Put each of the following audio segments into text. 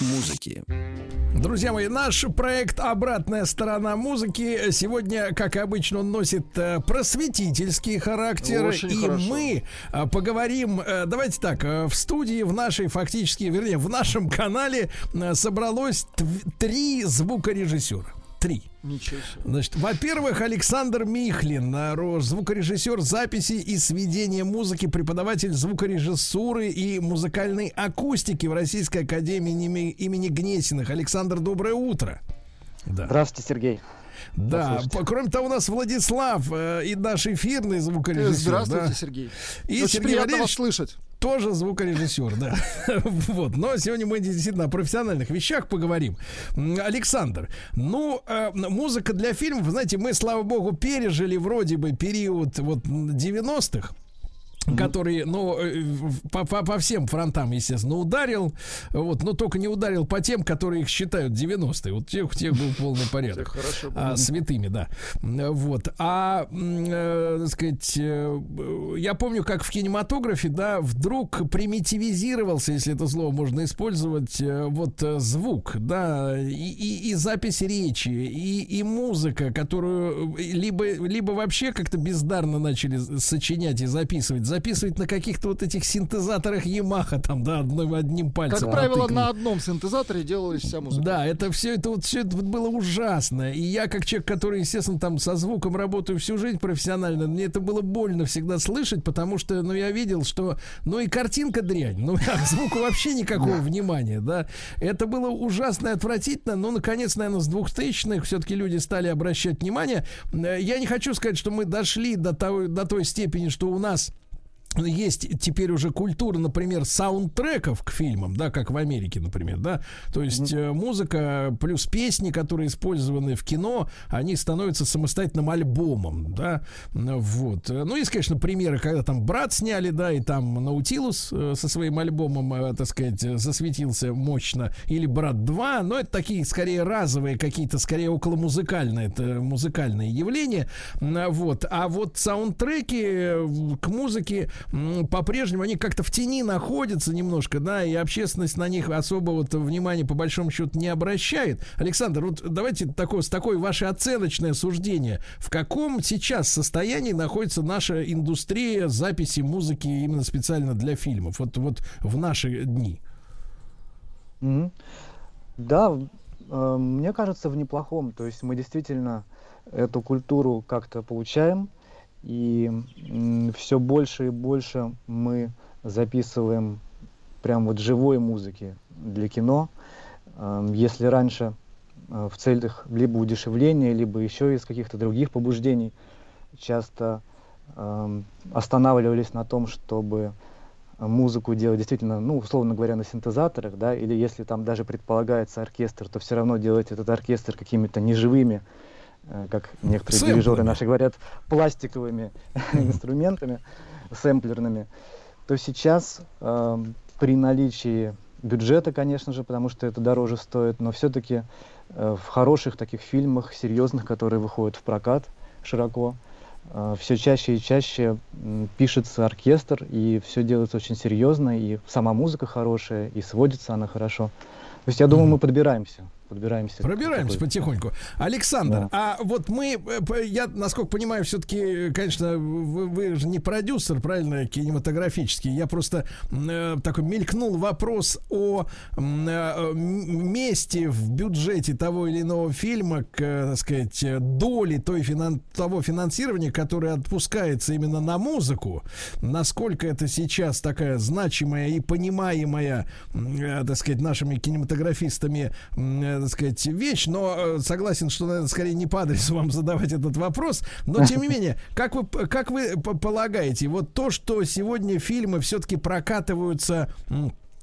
музыки. Друзья мои, наш проект «Обратная сторона музыки» сегодня, как обычно, он носит э, просветительский характер. Очень и хорошо. мы э, поговорим, э, давайте так, в студии, в нашей фактически, вернее, в нашем канале собралось три звукорежиссера. Три. Ничего себе. Значит, во-первых, Александр Михлин, э, звукорежиссер записи и сведения музыки, преподаватель звукорежиссуры и музыкальной акустики в Российской академии имени, имени Гнесиных. Александр, доброе утро. Да. Здравствуйте, Сергей. Да, по- кроме того, у нас Владислав э, и наш эфирный звукорежиссер. Здравствуйте, да. Сергей. И Очень Сергей приятно вас слышать. тоже звукорежиссер, да. Вот. Но сегодня мы действительно о профессиональных вещах поговорим. Александр, ну, э, музыка для фильмов, знаете, мы, слава богу, пережили вроде бы период вот 90-х который, ну, э, по, по- по всем фронтам, естественно, ударил, вот, но только не ударил по тем, которые их считают 90-е. Вот тех, тех был полный порядок. А, святыми, да. Вот. А, э, так сказать, э, я помню, как в кинематографе, да, вдруг примитивизировался, если это слово можно использовать, э, вот звук, да, и, и, и запись речи, и, и музыка, которую либо, либо вообще как-то бездарно начали сочинять и записывать, записывать на каких-то вот этих синтезаторах Ямаха, там, да, одной, одним пальцем. Как правило, на одном синтезаторе делалась вся музыка. Да, это все это вот все это вот было ужасно. И я, как человек, который, естественно, там со звуком работаю всю жизнь профессионально, мне это было больно всегда слышать, потому что, ну, я видел, что, ну, и картинка дрянь, ну, а к звуку вообще никакого внимания, да. Это было ужасно и отвратительно, но, наконец, наверное, с 2000-х все-таки люди стали обращать внимание. Э, Я не хочу сказать, что мы дошли до, того, до той степени, что у нас есть теперь уже культура, например, саундтреков к фильмам, да, как в Америке, например, да, то есть э, музыка плюс песни, которые использованы в кино, они становятся самостоятельным альбомом, да, вот. Ну, есть, конечно, примеры, когда там «Брат» сняли, да, и там Наутилус э, со своим альбомом, э, так сказать, засветился мощно, или «Брат 2», но это такие, скорее, разовые какие-то, скорее, околомузыкальные, это музыкальные явления, вот. А вот саундтреки к музыке по-прежнему они как-то в тени находятся немножко, да, и общественность на них особо вот внимания по большому счету не обращает. Александр, вот давайте такое, с такой ваше оценочное суждение. В каком сейчас состоянии находится наша индустрия записи музыки именно специально для фильмов? Вот, вот в наши дни. Мгм. Да, э, мне кажется, в неплохом. То есть мы действительно эту культуру как-то получаем, и все больше и больше мы записываем прям вот живой музыки для кино. Эм, Если раньше э, в целях либо удешевления, либо еще из каких-то других побуждений часто эм, останавливались на том, чтобы музыку делать действительно, ну, условно говоря, на синтезаторах, да, или если там даже предполагается оркестр, то все равно делать этот оркестр какими-то неживыми, как некоторые Сэмплами. дирижеры наши говорят, пластиковыми инструментами, сэмплерными, то сейчас эм, при наличии бюджета, конечно же, потому что это дороже стоит, но все-таки в хороших таких фильмах, серьезных, которые выходят в прокат широко, все чаще и чаще м, пишется оркестр, и все делается очень серьезно, и сама музыка хорошая, и сводится она хорошо. То есть я думаю, мы подбираемся. Подбираемся. Пробираемся потихоньку. Александр, Да. а вот мы, э, я, насколько понимаю, все-таки, конечно, вы, вы же не продюсер, правильно, кинематографический. Я просто э, такой мелькнул вопрос о э, месте в бюджете того или иного фильма, к, э, так сказать, э, доли той финан- того финансирования, которое отпускается именно на музыку. Насколько это сейчас такая значимая и понимаемая, э, так сказать, нашими кинематографистами, м, э, так сказать, вещь, но э, согласен, что, наверное, скорее не по адресу вам задавать этот вопрос. Но, тем не менее, как вы, как вы п- полагаете, вот то, что сегодня фильмы все-таки прокатываются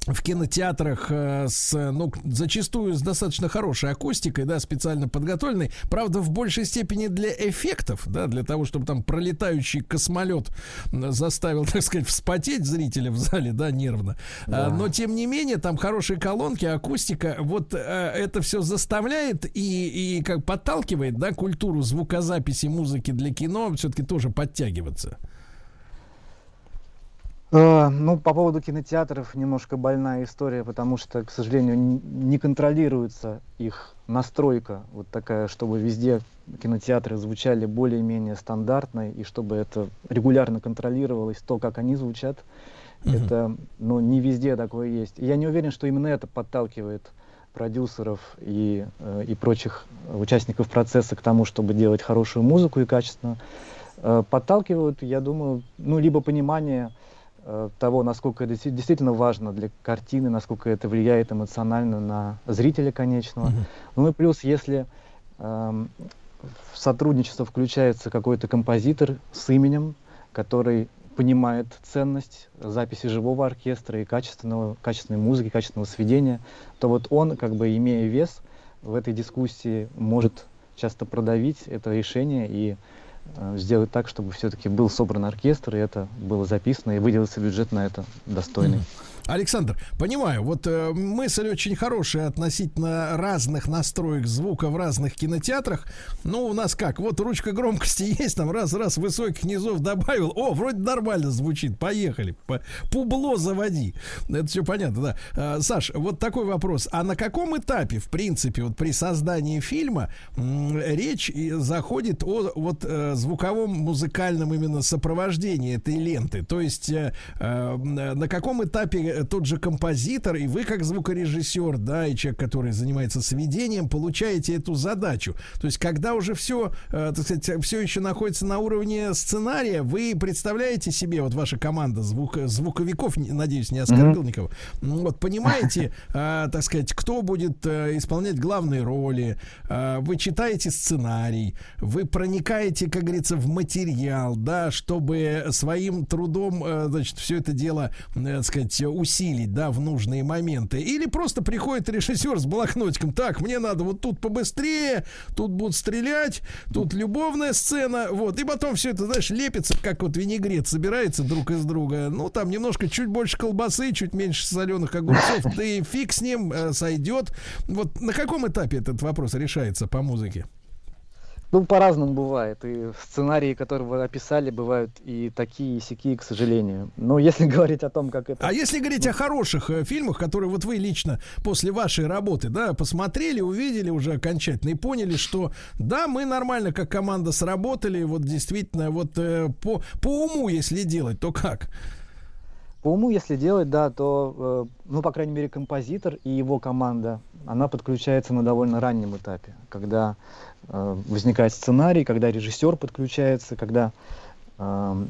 в кинотеатрах э, с, ну, зачастую с достаточно хорошей акустикой, да, специально подготовленной. Правда, в большей степени для эффектов, да, для того, чтобы там пролетающий космолет заставил, так сказать, вспотеть зрителя в зале, да, нервно. А, да. Но, тем не менее, там хорошие колонки, акустика, вот э, это все заставляет и, и как подталкивает, да, культуру звукозаписи музыки для кино все-таки тоже подтягиваться. Э, ну, по поводу кинотеатров немножко больная история, потому что, к сожалению, не контролируется их настройка вот такая, чтобы везде кинотеатры звучали более-менее стандартно, и чтобы это регулярно контролировалось, то, как они звучат. Uh-huh. Это, ну, не везде такое есть. И я не уверен, что именно это подталкивает продюсеров и, э, и прочих участников процесса к тому, чтобы делать хорошую музыку и качественно. Э, подталкивают, я думаю, ну, либо понимание того, насколько это действительно важно для картины, насколько это влияет эмоционально на зрителя конечного. Mm-hmm. Ну и плюс, если э, в сотрудничество включается какой-то композитор с именем, который понимает ценность записи живого оркестра и качественного, качественной музыки, качественного сведения, то вот он, как бы имея вес в этой дискуссии, может часто продавить это решение и Э, сделать так, чтобы все-таки был собран оркестр, и это было записано, и выделился бюджет на это достойный. Александр, понимаю, вот э, мысль очень хорошая относительно разных настроек звука в разных кинотеатрах. Ну, у нас как, вот ручка громкости есть, там раз-раз высоких низов добавил, о, вроде нормально звучит, поехали, публо заводи. Это все понятно, да. Э, Саш, вот такой вопрос, а на каком этапе, в принципе, вот при создании фильма э, речь заходит о вот э, звуковом музыкальном именно сопровождении этой ленты? То есть э, э, на каком этапе Э, тот же композитор, и вы как звукорежиссер, да, и человек, который занимается сведением, получаете эту задачу. То есть, когда уже все, э, так сказать, все еще находится на уровне сценария, вы представляете себе, вот ваша команда звук, звуковиков, надеюсь, не оскорбил mm-hmm. никого, вот, понимаете, э, так сказать, кто будет э, исполнять главные роли, э, вы читаете сценарий, вы проникаете, как говорится, в материал, да, чтобы своим трудом, э, значит, все это дело, э, так сказать, усилить, да, в нужные моменты. Или просто приходит режиссер с блокнотиком. Так, мне надо вот тут побыстрее, тут будут стрелять, тут любовная сцена, вот. И потом все это, знаешь, лепится, как вот винегрет собирается друг из друга. Ну, там немножко чуть больше колбасы, чуть меньше соленых огурцов. И фиг с ним э, сойдет. Вот на каком этапе этот вопрос решается по музыке? Ну, по-разному бывает. И сценарии, которые вы описали, бывают и такие, и сякие, к сожалению. Но если говорить о том, как это... А если говорить о хороших э, фильмах, которые вот вы лично после вашей работы, да, посмотрели, увидели уже окончательно и поняли, что да, мы нормально как команда сработали, вот действительно, вот э, по, по уму, если делать, то как? По уму, если делать, да, то, э, ну, по крайней мере, композитор и его команда, она подключается на довольно раннем этапе, когда Э, возникает сценарий, когда режиссер подключается, когда э,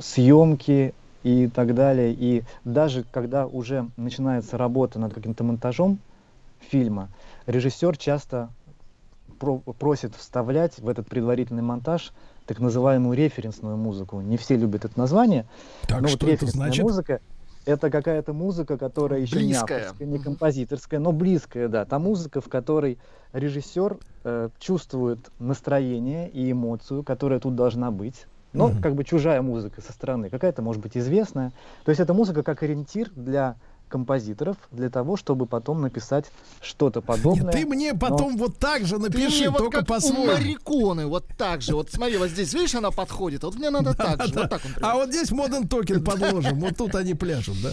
съемки и так далее. И даже когда уже начинается работа над каким-то монтажом фильма, режиссер часто про просит вставлять в этот предварительный монтаж так называемую референсную музыку. Не все любят это название. Так, но что вот это значит? музыка это какая-то музыка, которая еще близкая. не авторская, не композиторская, но близкая, да. Та музыка, в которой режиссер э, чувствует настроение и эмоцию, которая тут должна быть. Но mm-hmm. как бы чужая музыка со стороны, какая-то может быть известная. То есть эта музыка как ориентир для композиторов для того, чтобы потом написать что-то подобное. Нет, ты мне потом но... вот так же напиши, ты только вот по-своему. Мариконы, вот так же. Вот смотри, вот здесь, видишь, она подходит. Вот мне надо так же. Вот так а вот здесь моден токен подложим. Вот тут они пляшут, да?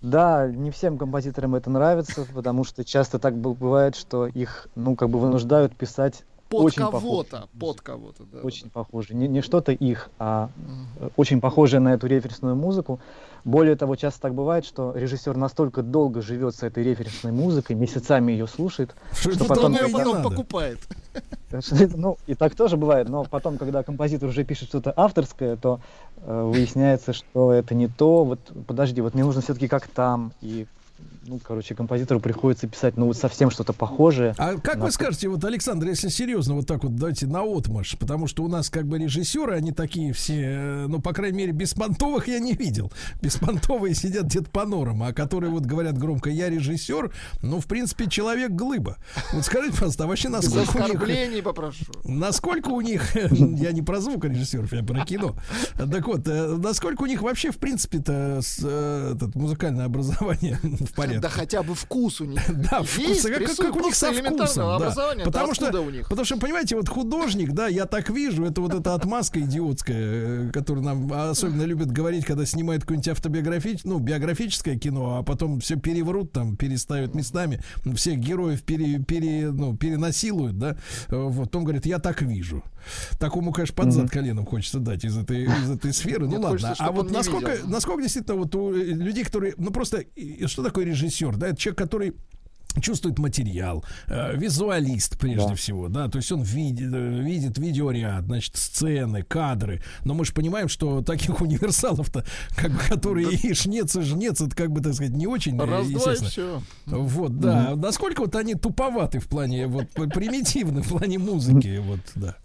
Да, не всем композиторам это нравится, потому что часто так бывает, что их, ну, как бы вынуждают писать под очень кого-то, под кого-то, да. Очень да. похоже. Не, не что-то их, а угу. очень похожее на эту референсную музыку. Более того, часто так бывает, что режиссер настолько долго живет с этой референсной музыкой, месяцами ее слушает, что, что потом, он ее потом покупает. Ну, и так тоже бывает, но потом, когда композитор уже пишет что-то авторское, то э, выясняется, что это не то. Вот подожди, вот мне нужно все-таки как там, и ну, короче, композитору приходится писать, ну, вот совсем что-то похожее. А как на... вы скажете, вот, Александр, если серьезно, вот так вот дайте на отмаш, потому что у нас как бы режиссеры, они такие все, э, ну, по крайней мере, беспонтовых я не видел. Беспонтовые сидят где-то по норам, а которые вот говорят громко, я режиссер, ну, в принципе, человек глыба. Вот скажите, пожалуйста, а вообще насколько у них... попрошу. Насколько у них, я не про звукорежиссеров, я про кино. Так вот, э, насколько у них вообще, в принципе-то, э, этот, музыкальное образование в порядке? Да хотя бы вкус у них. Да, вкус, как, как, у них со вкусом. Да. Потому что, у них? потому что, понимаете, вот художник, да, я так вижу, это вот эта отмазка идиотская, э, которую нам особенно любят говорить, когда снимают какое-нибудь автобиографическое, ну, биографическое кино, а потом все переврут, там, переставят местами, всех героев пере, пере, ну, перенасилуют, да, вот, потом говорит, я так вижу. Такому, конечно, под зад коленом хочется дать из этой, из этой сферы. Ну ладно. А вот насколько, насколько действительно вот у людей, которые, ну просто, что такое режиссер? Да, это человек, который чувствует материал, э, визуалист прежде да. всего, да, то есть он видит, э, видит видеоряд, значит, сцены, кадры, но мы же понимаем, что таких универсалов-то, как бы, которые да. и шнец, и жнец, это, как бы, так сказать, не очень, э, Раз, естественно. все. Вот, да, угу. насколько вот они туповаты в плане, вот, примитивны в плане музыки, вот, да.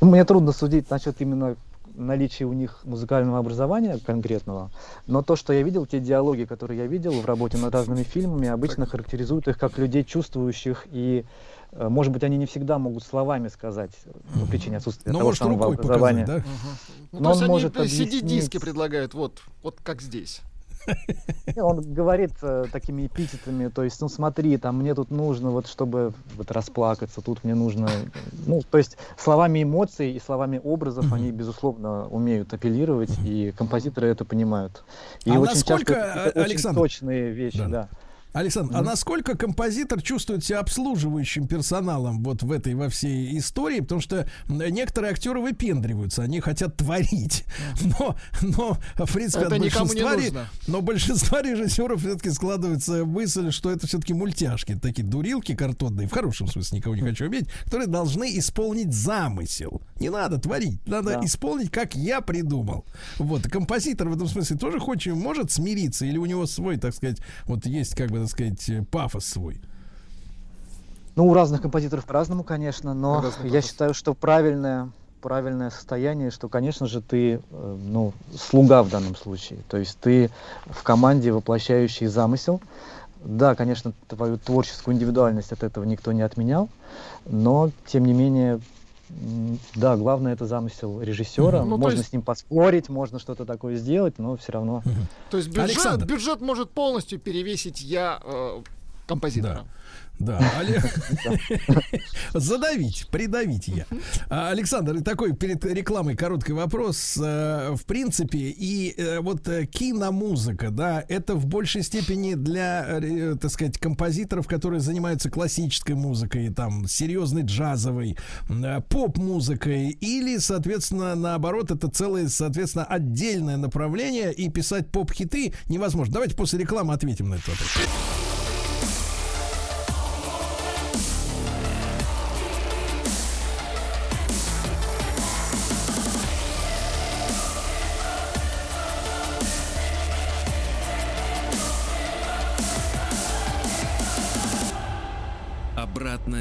Мне трудно судить насчет именно наличие у них музыкального образования конкретного, но то, что я видел, те диалоги, которые я видел в работе над разными фильмами, обычно характеризуют их как людей чувствующих и э, может быть, они не всегда могут словами сказать по причине отсутствия но того может, самого образования. Показать, да? угу. ну, но он может они объяснить... CD-диски предлагают, вот, вот как здесь. Он говорит э, такими эпитетами, то есть, ну смотри, там мне тут нужно вот, чтобы вот расплакаться, тут мне нужно, ну, то есть словами эмоций и словами образов они, безусловно, умеют апеллировать, и композиторы это понимают. И а очень насколько, часто это Александр... очень точные вещи, да. да. Александр, mm-hmm. а насколько композитор чувствует себя обслуживающим персоналом вот в этой во всей истории? Потому что некоторые актеры выпендриваются, они хотят творить. Но, но в принципе, это от большинства, не но большинство режиссеров все-таки складывается мысль, что это все-таки мультяшки, такие дурилки картонные, в хорошем смысле, никого не хочу обидеть, которые должны исполнить замысел. Не надо творить, надо да. исполнить, как я придумал. Вот, композитор в этом смысле тоже хочет, может смириться, или у него свой, так сказать, вот есть как бы так сказать, пафос свой? Ну, у разных композиторов по-разному, конечно, но Разный я пафос. считаю, что правильное, правильное состояние, что, конечно же, ты, э, ну, слуга в данном случае. То есть ты в команде, воплощающий замысел. Да, конечно, твою творческую индивидуальность от этого никто не отменял, но, тем не менее, да, главное это замысел режиссера. Ну, можно есть... с ним поспорить, можно что-то такое сделать, но все равно. То есть бюджет, бюджет может полностью перевесить я э, композитора. Да. Да, Олег. Задавить, придавить я. А, Александр, такой перед рекламой короткий вопрос. Э, в принципе, и э, вот э, киномузыка, да, это в большей степени для, так сказать, композиторов, которые занимаются классической музыкой, там, серьезной джазовой, поп-музыкой, или, соответственно, наоборот, это целое, соответственно, отдельное направление, и писать поп-хиты невозможно. Давайте после рекламы ответим на этот вопрос.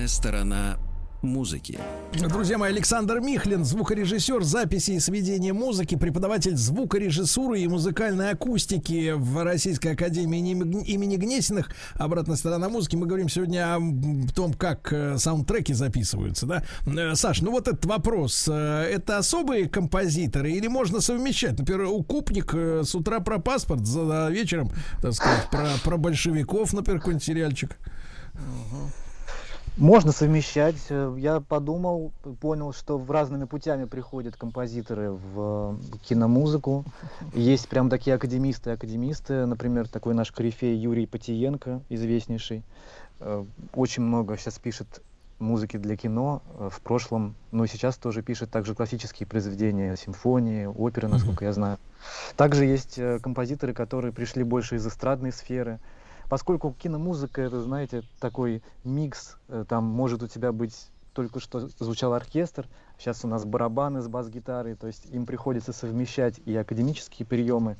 Обратная сторона музыки. Друзья мои, Александр Михлин, звукорежиссер записи и сведения музыки, преподаватель звукорежиссуры и музыкальной акустики в Российской академии имени Гнесиных. Обратная сторона музыки. Мы говорим сегодня о том, как э, саундтреки записываются, да? Э, Саш, ну вот этот вопрос. Э, это особые композиторы или можно совмещать? Например, у Купник с утра про паспорт, за вечером, так сказать, про, про большевиков, например, какой-нибудь сериальчик. Uh-huh. Можно совмещать. Э, я подумал, понял, что в разными путями приходят композиторы в киномузыку. Есть прям такие академисты, академисты. Например, такой наш корифей Юрий Потиенко, известнейший. Э, очень много сейчас пишет музыки для кино э, в прошлом, но сейчас тоже пишет также классические произведения, симфонии, оперы, насколько я знаю. Также есть композиторы, которые пришли больше из эстрадной сферы поскольку киномузыка это, знаете, такой микс, э, там может у тебя быть только что звучал оркестр, сейчас у нас барабаны с бас-гитарой, то есть им приходится совмещать и академические приемы,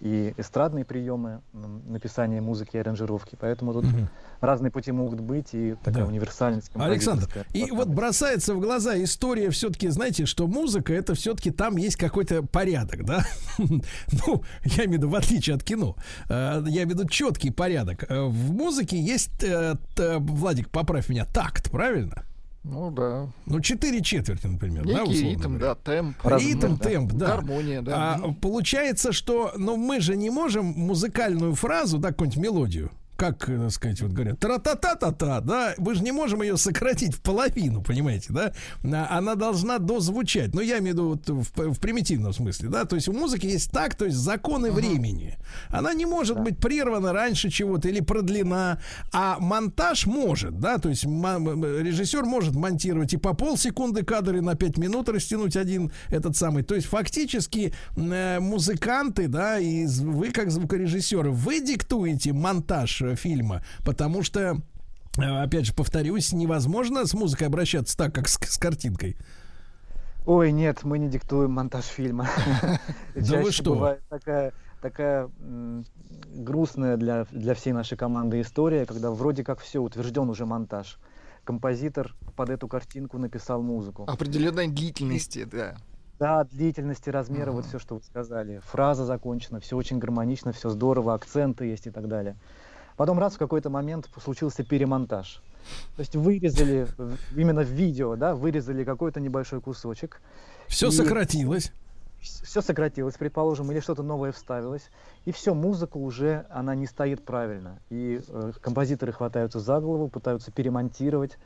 и эстрадные приемы написания музыки и аранжировки. Поэтому тут угу. разные пути могут быть и такая да. универсальность. Александр, и вот бросается в глаза история все-таки, знаете, что музыка это все-таки там есть какой-то порядок, да? ну, я имею в виду, в отличие от кино, э, я имею в виду четкий порядок. Э, в музыке есть, э, Владик, поправь меня, такт, правильно? Ну да. Ну, четыре четверти, например. Некий да, ритм, говоря. да, темп. Ритм, да. темп, да. Гармония, да. А, получается, что, ну, мы же не можем музыкальную фразу, да, какую-нибудь мелодию, как, так э, сказать, вот говорят, тра-та-та-та-та, да, мы же не можем ее сократить в половину, понимаете, да? А, она должна дозвучать. Но я имею в виду вот в, в примитивном смысле, да, то есть у музыки есть так, то есть законы uh-huh. времени. Она не может да. быть прервана раньше чего-то или продлена, а монтаж может, да, то есть режиссер может монтировать и по полсекунды кадры на 5 минут растянуть один этот самый. То есть фактически э, музыканты, да, и вы как звукорежиссеры, вы диктуете монтаж фильма, потому что э, опять же, повторюсь, невозможно с музыкой обращаться так, как с, с картинкой. Ой, нет, мы не диктуем монтаж фильма. Да вы что? такая, такая грустная для, для всей нашей команды история, когда вроде как все, утвержден уже монтаж. Композитор под эту картинку написал музыку. Определенной длительности, да. Да, длительности, размера, uh-huh. вот все, что вы сказали. Фраза закончена, все очень гармонично, все здорово, акценты есть и так далее. Потом раз в какой-то момент случился перемонтаж. То есть вырезали именно в видео, да, вырезали какой-то небольшой кусочек. Все сократилось. Все сократилось, предположим, или что-то новое вставилось, и все, музыка уже, она не стоит правильно. И э, композиторы хватаются за голову, пытаются перемонтировать,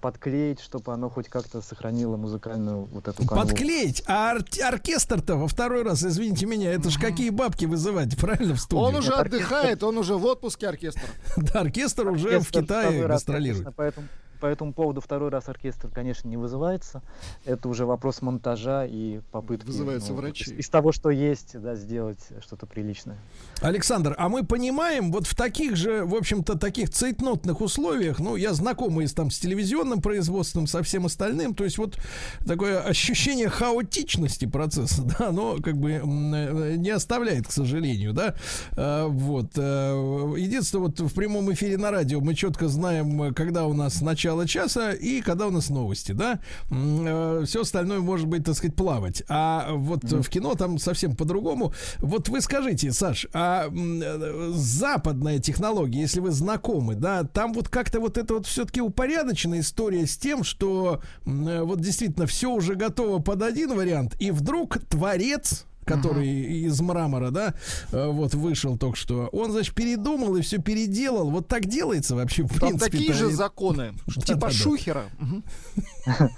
подклеить, чтобы оно хоть как-то сохранило музыкальную вот эту канву. Подклеить? А ор- оркестр-то во второй раз, извините меня, это ж какие бабки вызывать, правильно, в студию? Он уже отдыхает, он уже в отпуске оркестр. Да, оркестр уже в Китае гастролирует. Поэтому по этому поводу второй раз оркестр, конечно, не вызывается. Это уже вопрос монтажа и попытки. Вызываются ну, врачи. Из, из того, что есть, да, сделать что-то приличное. Александр, а мы понимаем, вот в таких же, в общем-то, таких цейтнотных условиях, ну, я знакомый с, там, с телевизионным производством, со всем остальным, то есть вот такое ощущение хаотичности процесса, да, оно как бы не оставляет, к сожалению, да, а, вот. Э, единственное, вот в прямом эфире на радио мы четко знаем, когда у нас начало начала часа и когда у нас новости, да, э, все остальное может быть, так сказать, плавать. А вот mm. в кино там совсем по-другому. Вот вы скажите, Саш, а э, западная технология, если вы знакомы, да, там вот как-то вот это вот все-таки упорядоченная история с тем, что э, вот действительно все уже готово под один вариант, и вдруг творец который uh-huh. из мрамора, да, э, вот вышел только что. Он, значит, передумал и все переделал. Вот так делается вообще, в Там принципе. такие же законы, типа Шухера.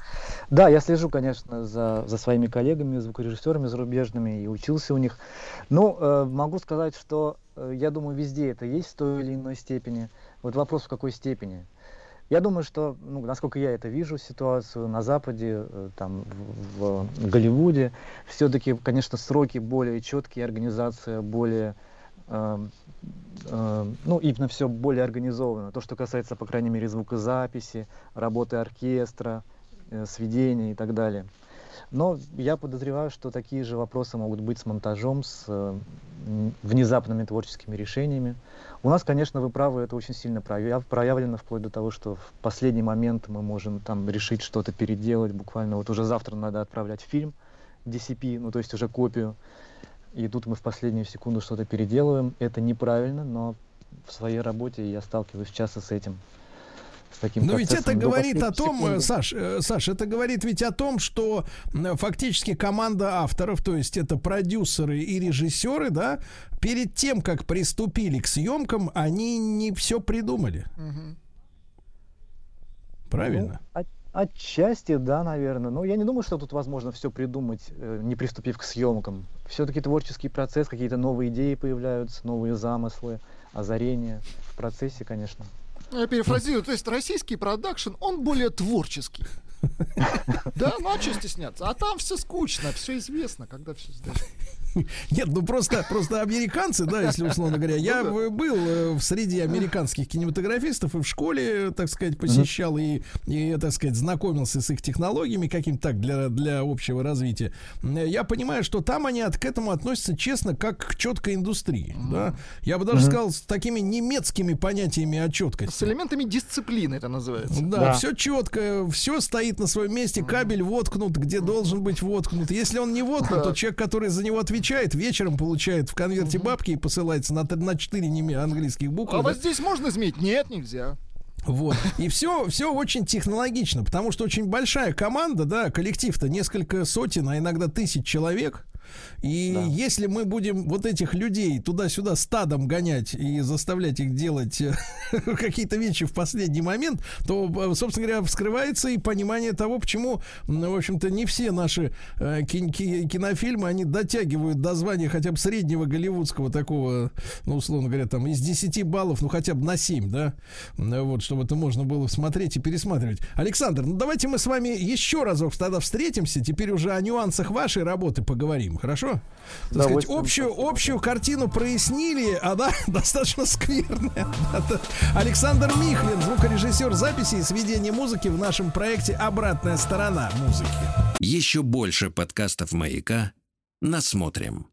Да, я слежу, конечно, за, за своими коллегами, звукорежиссерами зарубежными и учился у них. Ну, э, могу сказать, что э, я думаю, везде это есть в той или иной степени. Вот вопрос в какой степени. Я думаю, что, ну, насколько я это вижу, ситуацию на Западе, э, там, в, в Голливуде, все-таки, конечно, сроки более четкие, организация более, э, э, ну, именно все более организовано. То, что касается, по крайней мере, звукозаписи, работы оркестра, э, сведения и так далее. Но я подозреваю, что такие же вопросы могут быть с монтажом, с э, внезапными творческими решениями. У нас, конечно, вы правы, это очень сильно проявлено, вплоть до того, что в последний момент мы можем там решить что-то переделать. Буквально вот уже завтра надо отправлять фильм DCP, ну то есть уже копию. И тут мы в последнюю секунду что-то переделываем. Это неправильно, но в своей работе я сталкиваюсь часто с этим с таким Но ведь это говорит о том, секунды. Саш, э, Саш, это говорит ведь о том, что фактически команда авторов, то есть это продюсеры и режиссеры, да, перед тем, как приступили к съемкам, они не все придумали. Угу. Правильно? Ну, от, отчасти, да, наверное. Но я не думаю, что тут возможно все придумать, э, не приступив к съемкам. Все-таки творческий процесс, какие-то новые идеи появляются, новые замыслы, озарения в процессе, конечно. Я перефразирую, то есть российский продакшн, он более творческий. Да, ну а что стесняться? А там все скучно, все известно, когда все сдать. Нет, ну просто, просто американцы, да, если условно говоря. Я Ну был э, в среде американских кинематографистов и в школе, так сказать, посещал и, и так сказать, знакомился с их технологиями каким-то так для, для общего развития. Э, Я понимаю, что там они от, к этому относятся честно, как к четкой индустрии. Да? Я бы даже сказал, с такими немецкими понятиями о С четкости. элементами дисциплины это называется. Да, Да. все четко, все стоит на своем месте, кабель воткнут, где должен быть воткнут. Если он не воткнут, то человек, который за него отвечает, вечером получает в конверте бабки и посылается на, на 4 неме- английских буквы. А вот здесь можно изменить? Нет, нельзя. Вот. И все, все очень технологично, потому что очень большая команда, да, коллектив-то несколько сотен, а иногда тысяч человек. И если мы будем вот этих людей туда-сюда стадом гонять и заставлять их делать э, какие-то вещи в последний момент, то, э, собственно говоря, вскрывается и понимание того, почему, в общем-то, не все наши э, ки- ки- кинофильмы, они дотягивают до звания хотя бы среднего голливудского такого, ну, условно говоря, там из 10 баллов, ну, хотя бы на 7, да, вот, чтобы это можно было смотреть и пересматривать. Александр, ну, давайте мы с вами еще разок тогда встретимся, теперь уже о нюансах вашей работы поговорим, хорошо? Так сказать, удовольствием, общую, общую картину прояснили, она достаточно скверная. Александр Михлин, звукорежиссер записи и сведения музыки в нашем проекте «Обратная сторона музыки». Еще больше подкастов «Маяка» насмотрим.